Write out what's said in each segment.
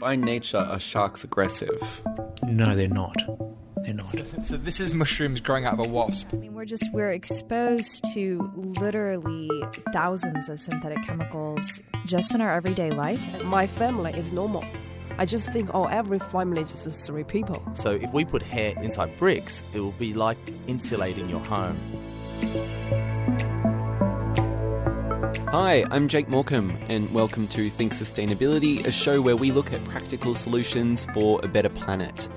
By nature, are sharks aggressive? No, they're not. They're not. So this is mushrooms growing out of a wasp. I mean, we're just we're exposed to literally thousands of synthetic chemicals just in our everyday life. My family is normal. I just think, oh, every family is just three people. So if we put hair inside bricks, it will be like insulating your home. Hi, I'm Jake Morecambe, and welcome to Think Sustainability, a show where we look at practical solutions for a better planet.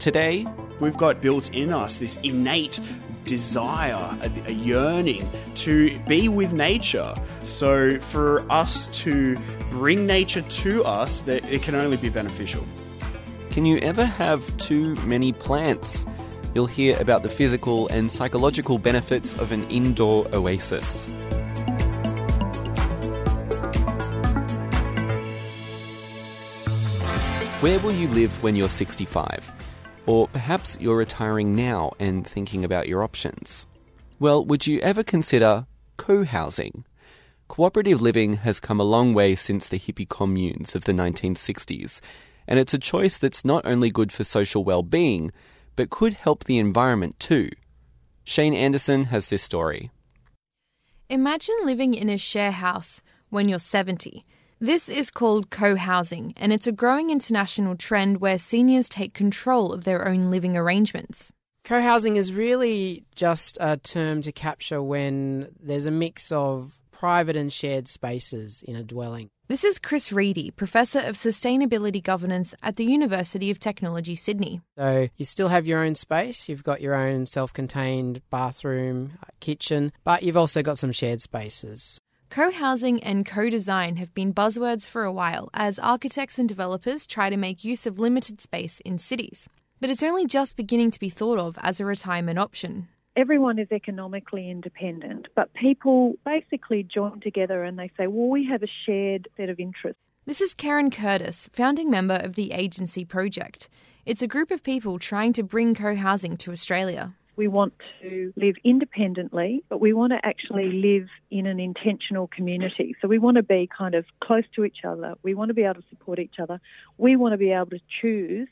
Today, We've got built in us this innate desire, a, a, yearning to be with nature. So for us to bring nature to us, that it can only be beneficial. Can you ever have too many plants? You'll hear about the physical and psychological benefits of an indoor oasis. Where will you live when you're 65? Or perhaps you're retiring now and thinking about your options. Well, would you ever consider co housing? Cooperative living has come a long way since the hippie communes of the 1960s, and it's a choice that's not only good for social well being, but could help the environment too. Shane Anderson has this story. Imagine living in a share house when you're 70 this is called co housing, and it's a growing international trend where seniors take control of their own living arrangements. Co housing is really just a term to capture when there's a mix of private and shared spaces in a dwelling. This is Chris Riedy, Professor of Sustainability Governance at the University of Technology, Sydney. So you still have your own space, you've got your own self contained bathroom, uh, kitchen, but you've also got some shared spaces. Co housing and co design have been buzzwords for a while as architects and developers try to make use of limited space in cities. But it's only just beginning to be thought of as a retirement option. Everyone is economically independent, but people basically join together and they say, well, we have a shared set of interests. This is Karen Curtis, founding member of the Agency Project. It's a group of people trying to bring co housing to Australia. We want to live independently, but we want to actually live in an intentional community. So we want to be kind of close to each other. We want to be able to support each other. We want to be able to choose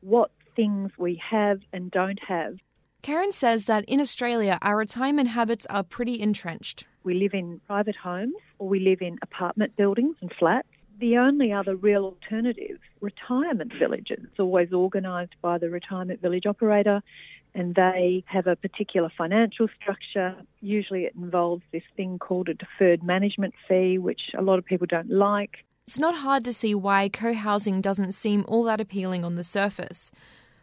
what things we have and don't have. Karen says that in Australia, our retirement habits are pretty entrenched. We live in private homes or we live in apartment buildings and flats. The only other real alternative, retirement villages, always organised by the retirement village operator and they have a particular financial structure. Usually it involves this thing called a deferred management fee, which a lot of people don't like. It's not hard to see why co housing doesn't seem all that appealing on the surface.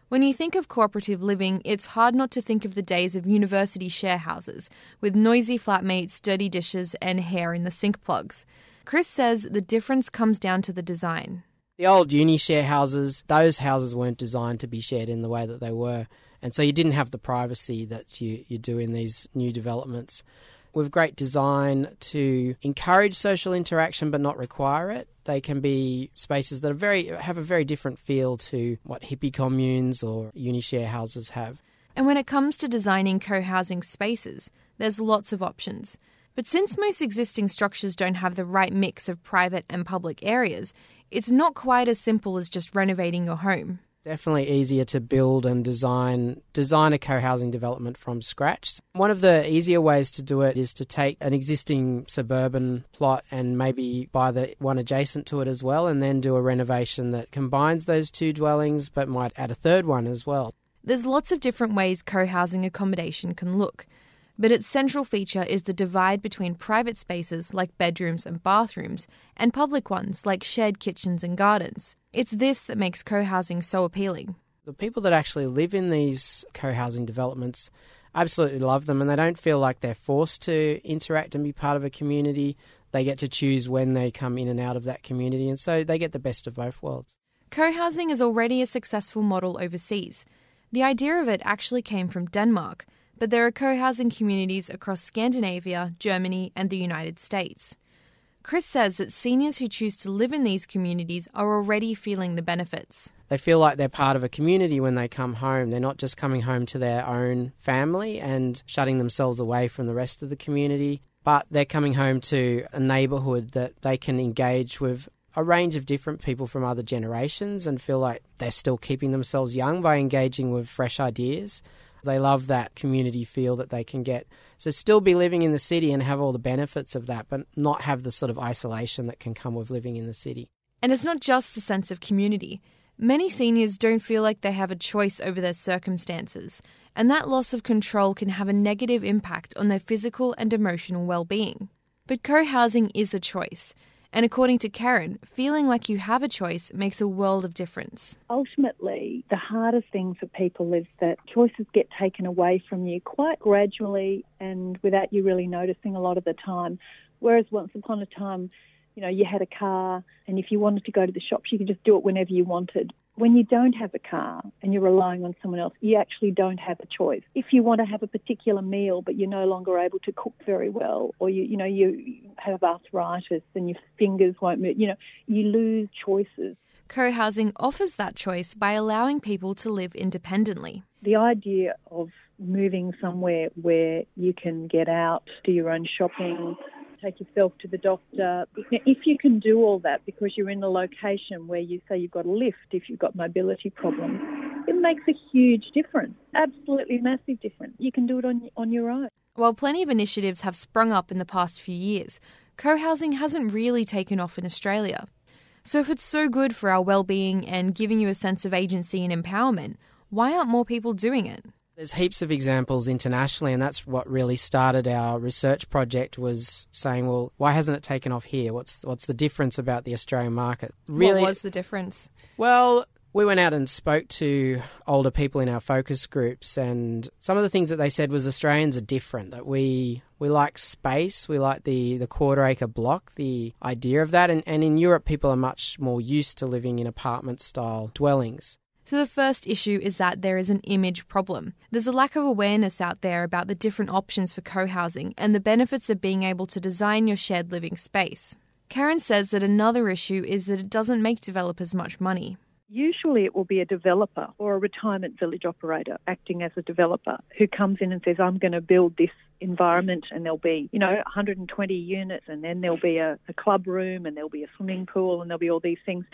When you think of cooperative living, it's hard not to think of the days of university share houses, with noisy flatmates, dirty dishes, and hair in the sink plugs. Chris says the difference comes down to the design. The old uni share houses, those houses weren't designed to be shared in the way that they were. And so you didn't have the privacy that you, you do in these new developments. With great design to encourage social interaction but not require it. They can be spaces that are very have a very different feel to what hippie communes or uni share houses have. And when it comes to designing co-housing spaces, there's lots of options. But since most existing structures don't have the right mix of private and public areas, it's not quite as simple as just renovating your home. Definitely easier to build and design design a co-housing development from scratch. One of the easier ways to do it is to take an existing suburban plot and maybe buy the one adjacent to it as well and then do a renovation that combines those two dwellings but might add a third one as well. There's lots of different ways co-housing accommodation can look but its central feature is the divide between private spaces like bedrooms and bathrooms and public ones like shared kitchens and gardens. It's this that makes co housing so appealing. The people that actually live in these co housing developments absolutely love them and they don't feel like they're forced to interact and be part of a community. They get to choose when they come in and out of that community, and so they get the best of both worlds. Co housing is already a successful model overseas. The idea of it actually came from Denmark, but there are co housing communities across Scandinavia, Germany, and the United States. Chris says that seniors who choose to live in these communities are already feeling the benefits. They feel like they're part of a community when they come home. They're not just coming home to their own family and shutting themselves away from the rest of the community, but they're coming home to a neighbourhood that they can engage with a range of different people from other generations and feel like they're still keeping themselves young by engaging with fresh ideas. They love that community feel that they can get. So, still be living in the city and have all the benefits of that, but not have the sort of isolation that can come with living in the city. And it's not just the sense of community. Many seniors don't feel like they have a choice over their circumstances, and that loss of control can have a negative impact on their physical and emotional well being. But co housing is a choice, and according to Karen, feeling like you have a choice makes a world of difference. Ultimately, the hardest thing for people is that choices get taken away from you quite gradually and without you really noticing a lot of the time. Whereas once upon a time, you know, you had a car and if you wanted to go to the shops, you could just do it whenever you wanted. When you don't have a car and you're relying on someone else, you actually don't have a choice. If you want to have a particular meal but you're no longer able to cook very well or you you know you have arthritis and your fingers won't move, you know, you lose choices. Co-housing offers that choice by allowing people to live independently. The idea of moving somewhere where you can get out, do your own shopping, take yourself to the doctor. If you can do all that because you're in a location where you say you've got a lift, if you've got mobility problems, it makes a huge difference. Absolutely massive difference. You can do it on, on your own. While plenty of initiatives have sprung up in the past few years, co housing hasn't really taken off in Australia. So, if it's so good for our well being and giving you a sense of agency and empowerment, why aren't more people doing it? There's heaps of examples internationally, and that's what really started our research project. Was saying, well, why hasn't it taken off here? What's what's the difference about the Australian market? Really, what was the difference? Well, we went out and spoke to older people in our focus groups, and some of the things that they said was Australians are different. That we we like space, we like the the quarter acre block, the idea of that, and, and in Europe, people are much more used to living in apartment style dwellings. So, the first issue is that there is an image problem. There's a lack of awareness out there about the different options for co housing and the benefits of being able to design your shared living space. Karen says that another issue is that it doesn't make developers much money. Usually, it will be a developer or a retirement village operator acting as a developer who comes in and says, I'm going to build this environment and there'll be, you know, 120 units and then there'll be a, a club room and there'll be a swimming pool and there'll be all these things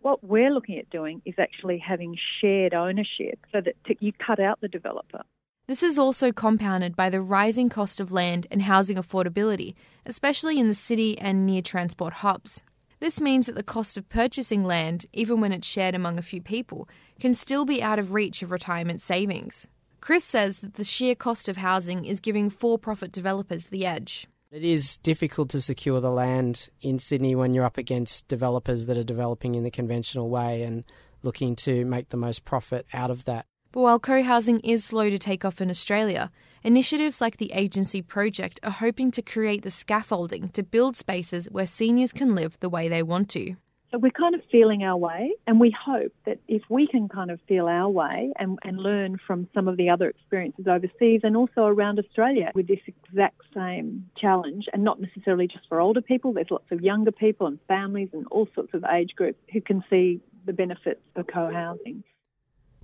what we're looking at doing is actually having shared ownership so that you cut out the developer. This is also compounded by the rising cost of land and housing affordability, especially in the city and near transport hubs. This means that the cost of purchasing land, even when it's shared among a few people, can still be out of reach of retirement savings. Chris says that the sheer cost of housing is giving for profit developers the edge. It is difficult to secure the land in Sydney when you're up against developers that are developing in the conventional way and looking to make the most profit out of that. But while co housing is slow to take off in Australia, initiatives like the Agency Project are hoping to create the scaffolding to build spaces where seniors can live the way they want to. So we're kind of feeling our way, and we hope that if we can kind of feel our way and, and learn from some of the other experiences overseas and also around Australia with this exact same challenge, and not necessarily just for older people, there's lots of younger people and families and all sorts of age groups who can see the benefits of co housing.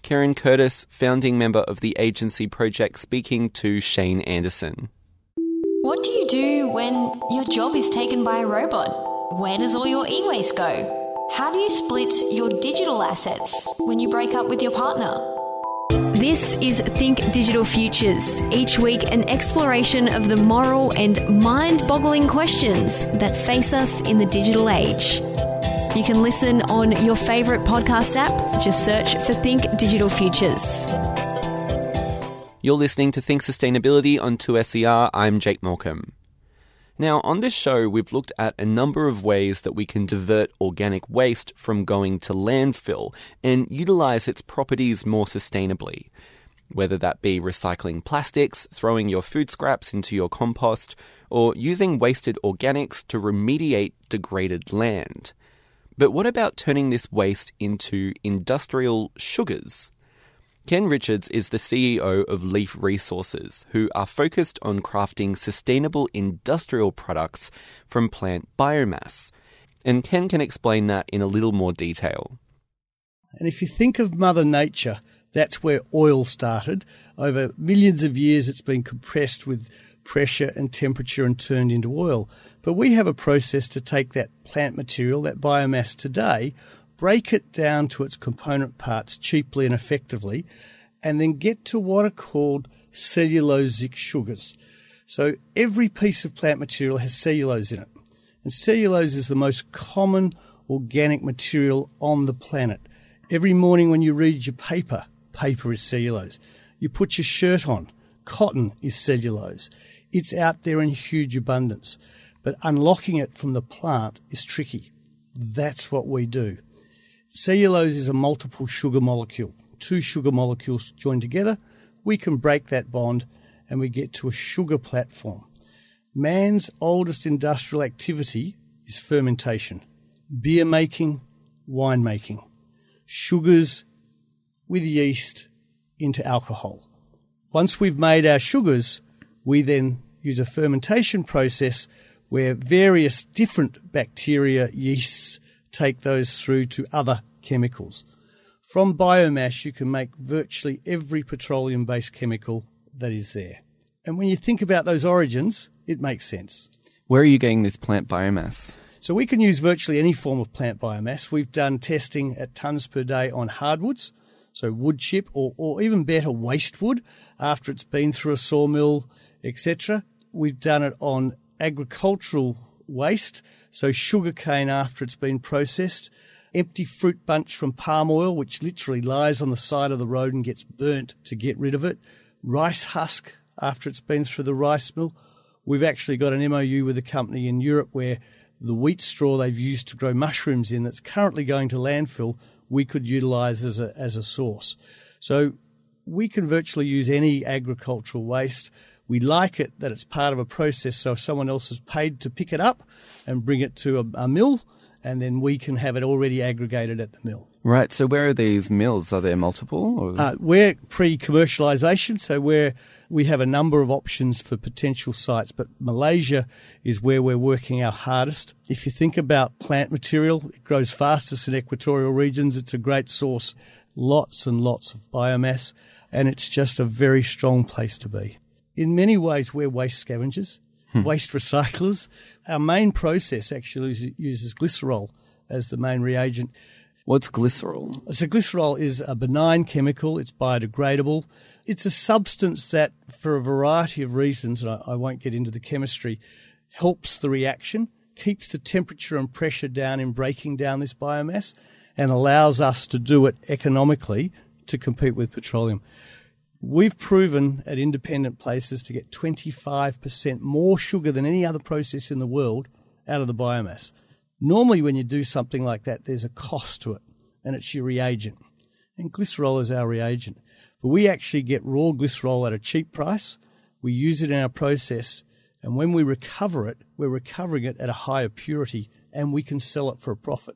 Karen Curtis, founding member of the Agency Project, speaking to Shane Anderson. What do you do when your job is taken by a robot? Where does all your e waste go? How do you split your digital assets when you break up with your partner? This is Think Digital Futures. Each week, an exploration of the moral and mind boggling questions that face us in the digital age. You can listen on your favourite podcast app. Just search for Think Digital Futures. You're listening to Think Sustainability on 2SER. I'm Jake Morecambe. Now, on this show, we've looked at a number of ways that we can divert organic waste from going to landfill and utilize its properties more sustainably. Whether that be recycling plastics, throwing your food scraps into your compost, or using wasted organics to remediate degraded land. But what about turning this waste into industrial sugars? Ken Richards is the CEO of Leaf Resources, who are focused on crafting sustainable industrial products from plant biomass. And Ken can explain that in a little more detail. And if you think of Mother Nature, that's where oil started. Over millions of years, it's been compressed with pressure and temperature and turned into oil. But we have a process to take that plant material, that biomass today, break it down to its component parts cheaply and effectively, and then get to what are called cellulosic sugars. So every piece of plant material has cellulose in it. And cellulose is the most common organic material on the planet. Every morning when you read your paper, paper is cellulose. You put your shirt on, cotton is cellulose. It's out there in huge abundance. But unlocking it from the plant is tricky. That's what we do. Cellulose is a multiple sugar molecule. Two sugar molecules joined together. We can break that bond and we get to a sugar platform. Man's oldest industrial activity is fermentation, beer making, wine making, sugars with yeast into alcohol. Once we've made our sugars, we then use a fermentation process where various different bacteria, yeasts, take those through to other chemicals. From biomass, you can make virtually every petroleum based chemical that is there. And when you think about those origins, it makes sense. Where are you getting this plant biomass? So we can use virtually any form of plant biomass. We've done testing at tonnes per day on hardwoods, so wood chip, or, or even better, waste wood after it's been through a sawmill, etc. We've done it on agricultural waste, so sugarcane after it's been processed, empty fruit bunch from palm oil, which literally lies on the side of the road and gets burnt to get rid of it, rice husk after it's been through the rice mill. We've actually got an MOU with a company in Europe where the wheat straw they've used to grow mushrooms in that's currently going to landfill, we could utilise as a, as a source. So we can virtually use any agricultural waste. We like it that it's part of a process, so someone else is paid to pick it up and bring it to a, a mill, and then we can have it already aggregated at the mill. Right. So where are these mills? Are there multiple? Or? Uh, we're pre-commercialisation, so we're we have a number of options for potential sites, but Malaysia is where we're working our hardest. If you think about plant material, it grows fastest in equatorial regions. It's a great source, lots and lots of biomass, and it's just a very strong place to be. In many ways, we're waste scavengers, hmm. waste recyclers. Our main process actually uses glycerol as the main reagent. What's glycerol? So, glycerol is a benign chemical, it's biodegradable. It's a substance that, for a variety of reasons, and I, I won't get into the chemistry, helps the reaction, keeps the temperature and pressure down in breaking down this biomass, and allows us to do it economically to compete with petroleum. We've proven at independent places to get 25% more sugar than any other process in the world out of the biomass. Normally, when you do something like that, there's a cost to it, and it's your reagent. And glycerol is our reagent. But we actually get raw glycerol at a cheap price. We use it in our process, and when we recover it, we're recovering it at a higher purity, and we can sell it for a profit.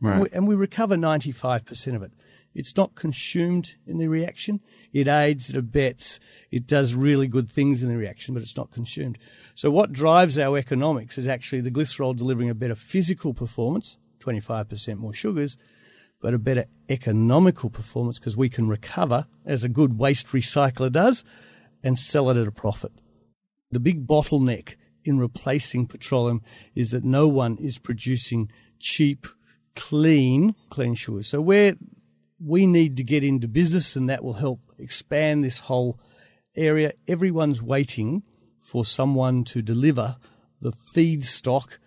Right. And, we, and we recover 95% of it. It's not consumed in the reaction. It aids, it abets, it does really good things in the reaction, but it's not consumed. So what drives our economics is actually the glycerol delivering a better physical performance, 25% more sugars, but a better economical performance because we can recover, as a good waste recycler does, and sell it at a profit. The big bottleneck in replacing petroleum is that no one is producing cheap, clean, clean sugars. So where we need to get into business, and that will help expand this whole area. Everyone's waiting for someone to deliver the feedstock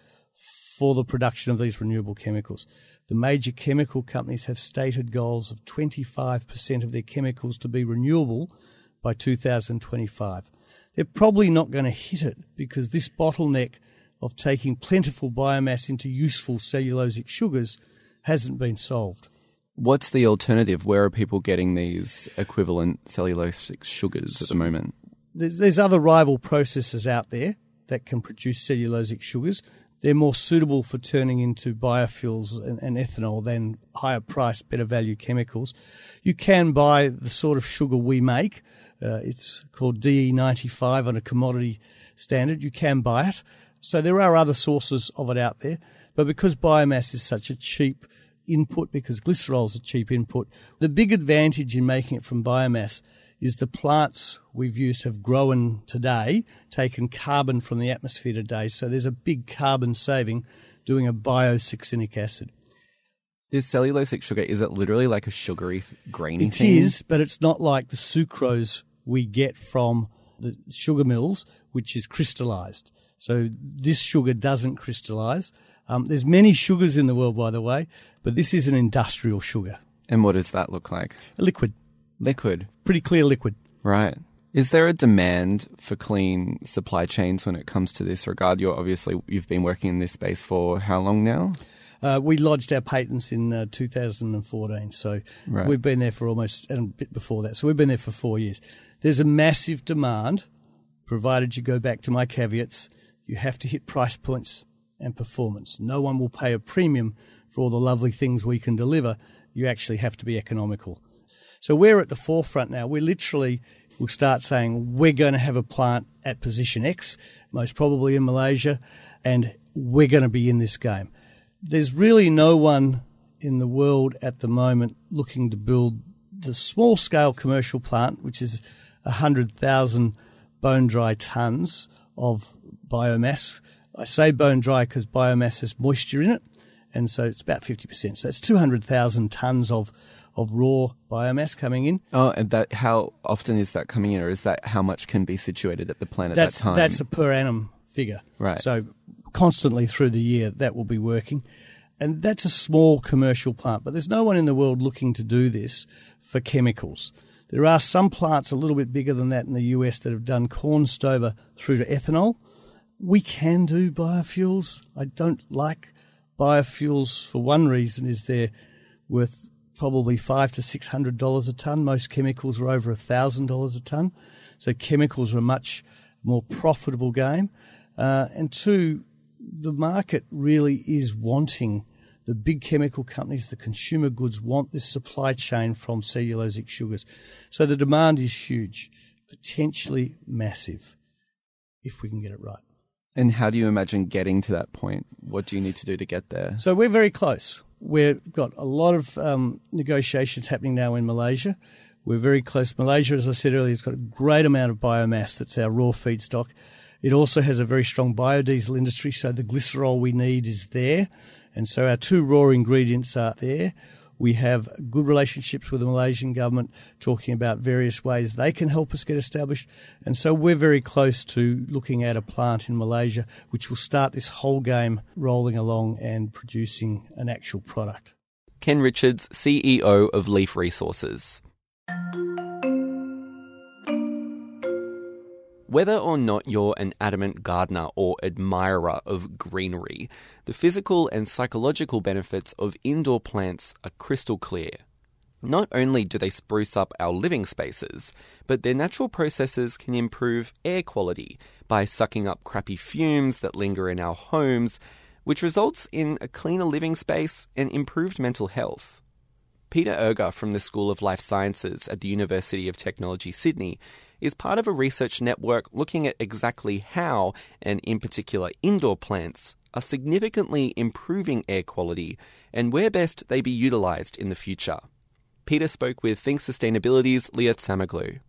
for the production of these renewable chemicals. The major chemical companies have stated goals of 25% of their chemicals to be renewable by 2025. They're probably not going to hit it because this bottleneck of taking plentiful biomass into useful cellulosic sugars hasn't been solved. What's the alternative? Where are people getting these equivalent cellulosic sugars at the moment? There's, there's other rival processes out there that can produce cellulosic sugars they're more suitable for turning into biofuels and, and, ethanol than higher price, better value chemicals. You can buy the sort of sugar we make. Uh, it's called DE95 on a commodity standard. You can buy it. So there are other sources of it out there. But because biomass is such a cheap input, because glycerol is a cheap input, the big advantage in making it from biomass is the plants we've used have grown today, taken carbon from the atmosphere today. So there's a big carbon saving doing a biosuccinic acid. This cellulosic sugar, is it literally like a sugary, grainy It thing? is, but it's not like the sucrose we get from the sugar mills, which is crystallized. So this sugar doesn't crystallize. Um, there's many sugars in the world, by the way, but this is an industrial sugar. And what does that look like? A liquid. Liquid. Pretty clear liquid. Right. Is there a demand for clean supply chains when it comes to this regard? You're obviously you've been working in this space for how long now? Uh, we lodged our patents in uh, 2014, so Right. we've been there for almost and a bit before that. So we've been there for four years. There's a massive demand, provided you go back to my caveats. You have to hit price points and performance. No one will pay a premium for all the lovely things we can deliver. You actually have to be economical. So we're at the forefront now. We literally will start saying we're going to have a plant at position X, most probably in Malaysia, and we're going to be in this game. There's really no one in the world at the moment looking to build the small scale commercial plant, which is 100,000 bone dry tons of biomass. I say bone dry because biomass has moisture in it, and so it's about 50%. So that's 200,000 tons of, of raw biomass coming in. Oh, and that how often is that coming in, or is that how much can be situated at the plant at that's, that time? That's a per annum figure. Right. So constantly through the year, that will be working. And that's a small commercial plant, but there's no one in the world looking to do this for chemicals. There are some plants a little bit bigger than that in the US that have done corn stover through to ethanol. We can do biofuels. I don't like biofuels for one reason is they're worth probably five to six hundred dollars a ton. Most chemicals are over a thousand dollars a ton. So chemicals are a much more profitable game. Uh, and two, the market really is wanting the big chemical companies, the consumer goods want this supply chain from cellulosic sugars. So the demand is huge, potentially massive, if we can get it right. And how do you imagine getting to that point? What do you need to do to get there? So we're very close. We've got a lot of um, negotiations happening now in Malaysia. We're very close. Malaysia, as I said earlier, has got a great amount of biomass. That's our raw feedstock. It also has a very strong biodiesel industry, so the glycerol we need is there. And so our two raw ingredients are there. We have good relationships with the Malaysian government talking about various ways they can help us get established. And so we're very close to looking at a plant in Malaysia which will start this whole game rolling along and producing an actual product. Ken Richards, CEO of Leaf Resources. Whether or not you're an adamant gardener or admirer of greenery, the physical and psychological benefits of indoor plants are crystal clear. Not only do they spruce up our living spaces, but their natural processes can improve air quality by sucking up crappy fumes that linger in our homes, which results in a cleaner living space and improved mental health. Peter Irga from the School of Life Sciences at the University of Technology, Sydney, is part of a research network looking at exactly how, and in particular indoor plants, are significantly improving air quality and where best they be utilised in the future. Peter spoke with Think Sustainability's Leah Samaglu.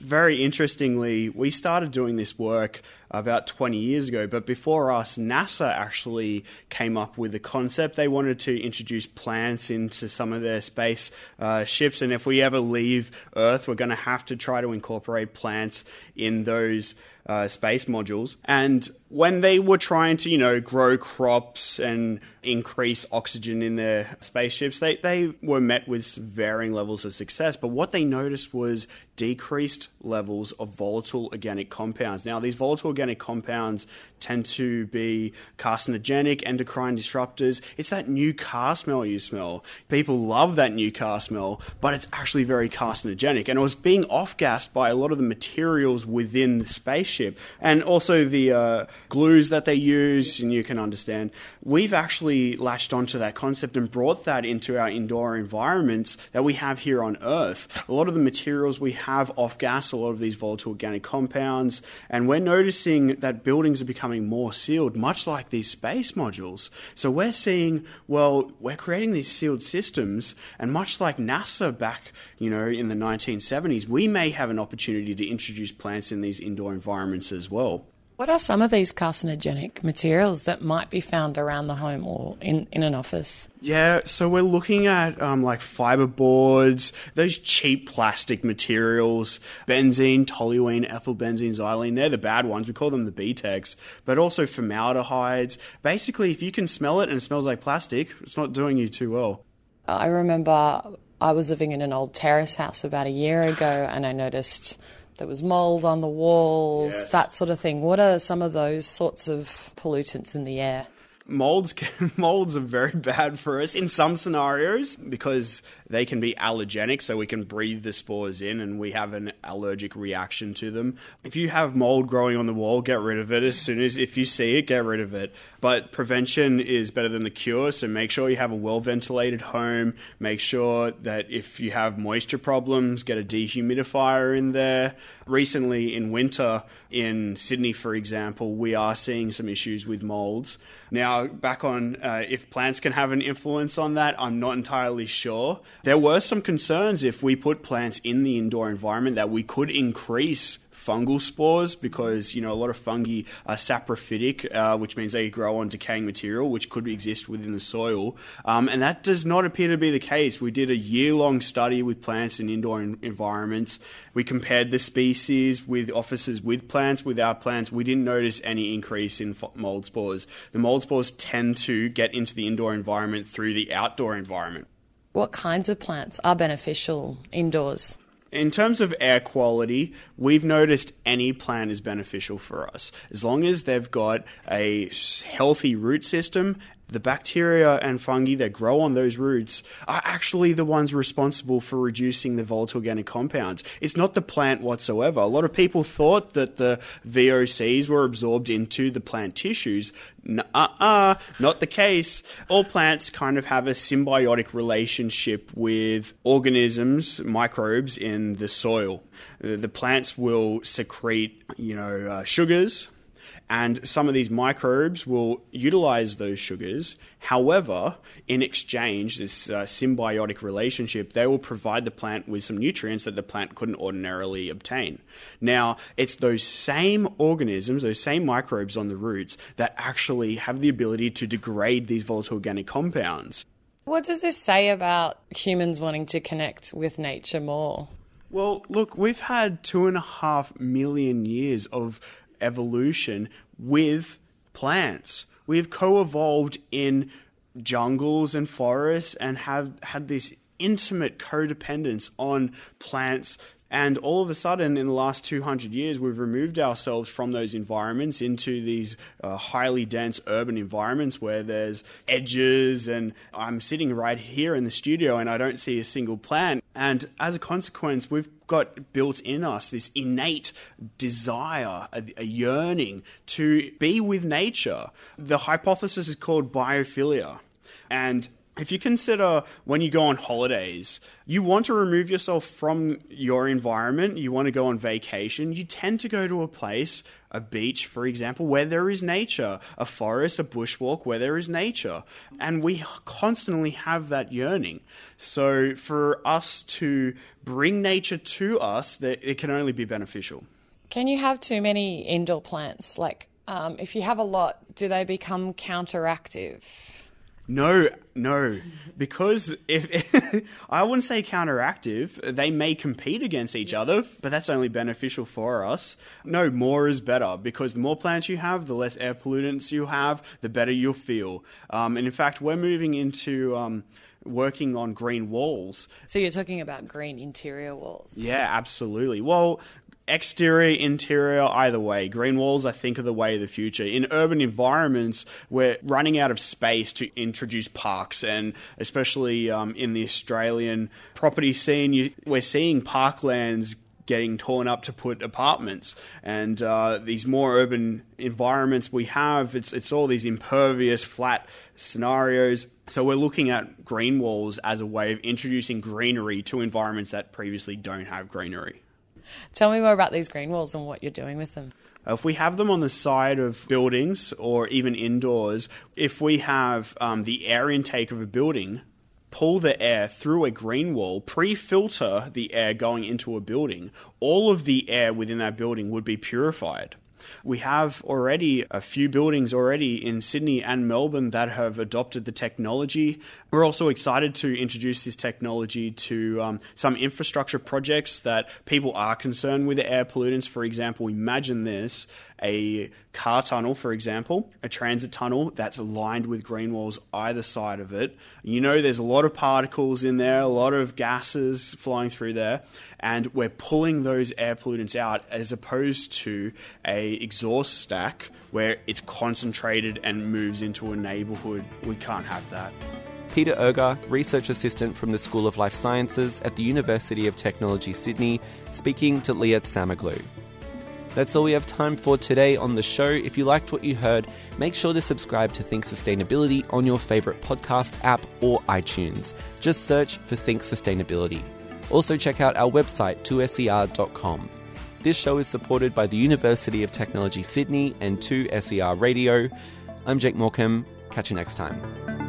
Very interestingly, we started doing this work about 20 years ago, but before us, NASA actually came up with the concept. They wanted to introduce plants into some of their space uh, ships, and if we ever leave Earth, we're going to have to try to incorporate plants in those uh, space modules. And when they were trying to, you know, grow crops and increase oxygen in their spaceships, they, they were met with varying levels of success. But what they noticed was decreased levels of volatile organic compounds. Now, these volatile organic compounds tend to be carcinogenic, endocrine disruptors. It's that new car smell you smell. People love that new car smell, but it's actually very carcinogenic. And it was being off gassed by a lot of the materials within the spaceship. And also the uh, glues that they use, and you can understand. We've actually latched onto that concept and brought that into our indoor environments that we have here on Earth. A lot of the materials we have off gas, a lot of these volatile organic compounds, and we're noticing that buildings are becoming more sealed, much like these space modules. So we're seeing, well, we're creating these sealed systems, and much like NASA back, you know, in the 1970s, we may have an opportunity to introduce plants in these indoor environments as well. What are some of these carcinogenic materials that might be found around the home or in, in an office? Yeah, so we're looking at um, like fiber boards, those cheap plastic materials, benzene, toluene, ethylbenzene, xylene. They're the bad ones. We call them the BTEXs, but also formaldehydes. Basically, if you can smell it and it smells like plastic, it's not doing you too well. I remember I was living in an old terrace house about a year ago, and I noticed there was mold on the walls, Yes. that sort of thing. What are some of those sorts of pollutants in the air? molds can, molds are very bad for us in some scenarios because they can be allergenic so we can breathe the spores in and we have an allergic reaction to them. If you have mold growing on the wall get rid of it. As soon as if you see it get rid of it. But prevention is better than the cure so make sure you have a well ventilated home. Make sure that if you have moisture problems get a dehumidifier in there. Recently in winter in Sydney for example we are seeing some issues with molds. Now, back on uh, if plants can have an influence on that, I'm not entirely sure. There were some concerns if we put plants in the indoor environment that we could increase fungal spores because you know a lot of fungi are saprophytic, uh, which means they grow on decaying material, which could exist within the soil, um, and that does not appear to be the case. We did a year-long study with plants in indoor en- environments. We compared the species with offices with plants, without plants. We didn't notice any increase in fo- mold spores. The mold spores tend to get into the indoor environment through the outdoor environment. What kinds of plants are beneficial indoors? In terms of air quality, we've noticed any plant is beneficial for us. As long as they've got a healthy root system, the bacteria and fungi that grow on those roots are actually the ones responsible for reducing the volatile organic compounds. It's not the plant whatsoever. A lot of people thought that the VOCs were absorbed into the plant tissues. Uh-uh, not the case. All plants kind of have a symbiotic relationship with organisms, microbes in the soil. The plants will secrete, you know, uh, sugars, and some of these microbes will utilize those sugars. However, in exchange, this uh, symbiotic relationship, they will provide the plant with some nutrients that the plant couldn't ordinarily obtain. Now, it's those same organisms, those same microbes on the roots, that actually have the ability to degrade these volatile organic compounds. What does this say about humans wanting to connect with nature more? Well, look, we've had two and a half million years of evolution with plants. We've co evolved in jungles and forests and have had this intimate codependence on plants. And all of a sudden, in the last 200 years, we've removed ourselves from those environments into these uh, highly dense urban environments where there's edges. And I'm sitting right here in the studio and I don't see a single plant. And as a consequence, we've got built in us this innate desire, a, a yearning to be with nature. The hypothesis is called biophilia. And if you consider when you go on holidays, you want to remove yourself from your environment, you want to go on vacation, you tend to go to a place, a beach, for example, where there is nature, a forest, a bushwalk where there is nature. And we constantly have that yearning. So for us to bring nature to us, it can only be beneficial. Can you have too many indoor plants? Like, um, if you have a lot, do they become counteractive? No, no, because if, I wouldn't say counteractive, they may compete against each other, but that's only beneficial for us. No, more is better because the more plants you have, the less air pollutants you have, the better you'll feel. Um, and in fact, we're moving into um, working on green walls. So you're talking about green interior walls. Yeah, absolutely. Well, exterior, interior, either way. Green walls, I think, are the way of the future. In urban environments, we're running out of space to introduce parks, and especially um, in the Australian property scene, you, we're seeing parklands getting torn up to put apartments. And uh, these more urban environments we have, it's, it's all these impervious, flat scenarios. So we're looking at green walls as a way of introducing greenery to environments that previously don't have greenery. Tell me more about these green walls and what you're doing with them. If we have them on the side of buildings or even indoors, if we have um, the air intake of a building pull the air through a green wall, pre filter the air going into a building, all of the air within that building would be purified. We have already a few buildings already in Sydney and Melbourne that have adopted the technology. We're also excited to introduce this technology to um, some infrastructure projects that people are concerned with air pollutants. For example, imagine this a car tunnel, for example, a transit tunnel that's lined with green walls either side of it. You know, there's a lot of particles in there, a lot of gases flowing through there, and we're pulling those air pollutants out as opposed to a exhaust stack where it's concentrated and moves into a neighborhood. We can't have that. Peter Irga, Research Assistant from the School of Life Sciences at the University of Technology Sydney, speaking to Leah Samaglu. That's all we have time for today on the show. If you liked what you heard, make sure to subscribe to Think Sustainability on your favourite podcast app or iTunes. Just search for Think Sustainability. Also, check out our website, 2ser.com. This show is supported by the University of Technology Sydney and 2SER Radio. I'm Jake Morecambe. Catch you next time.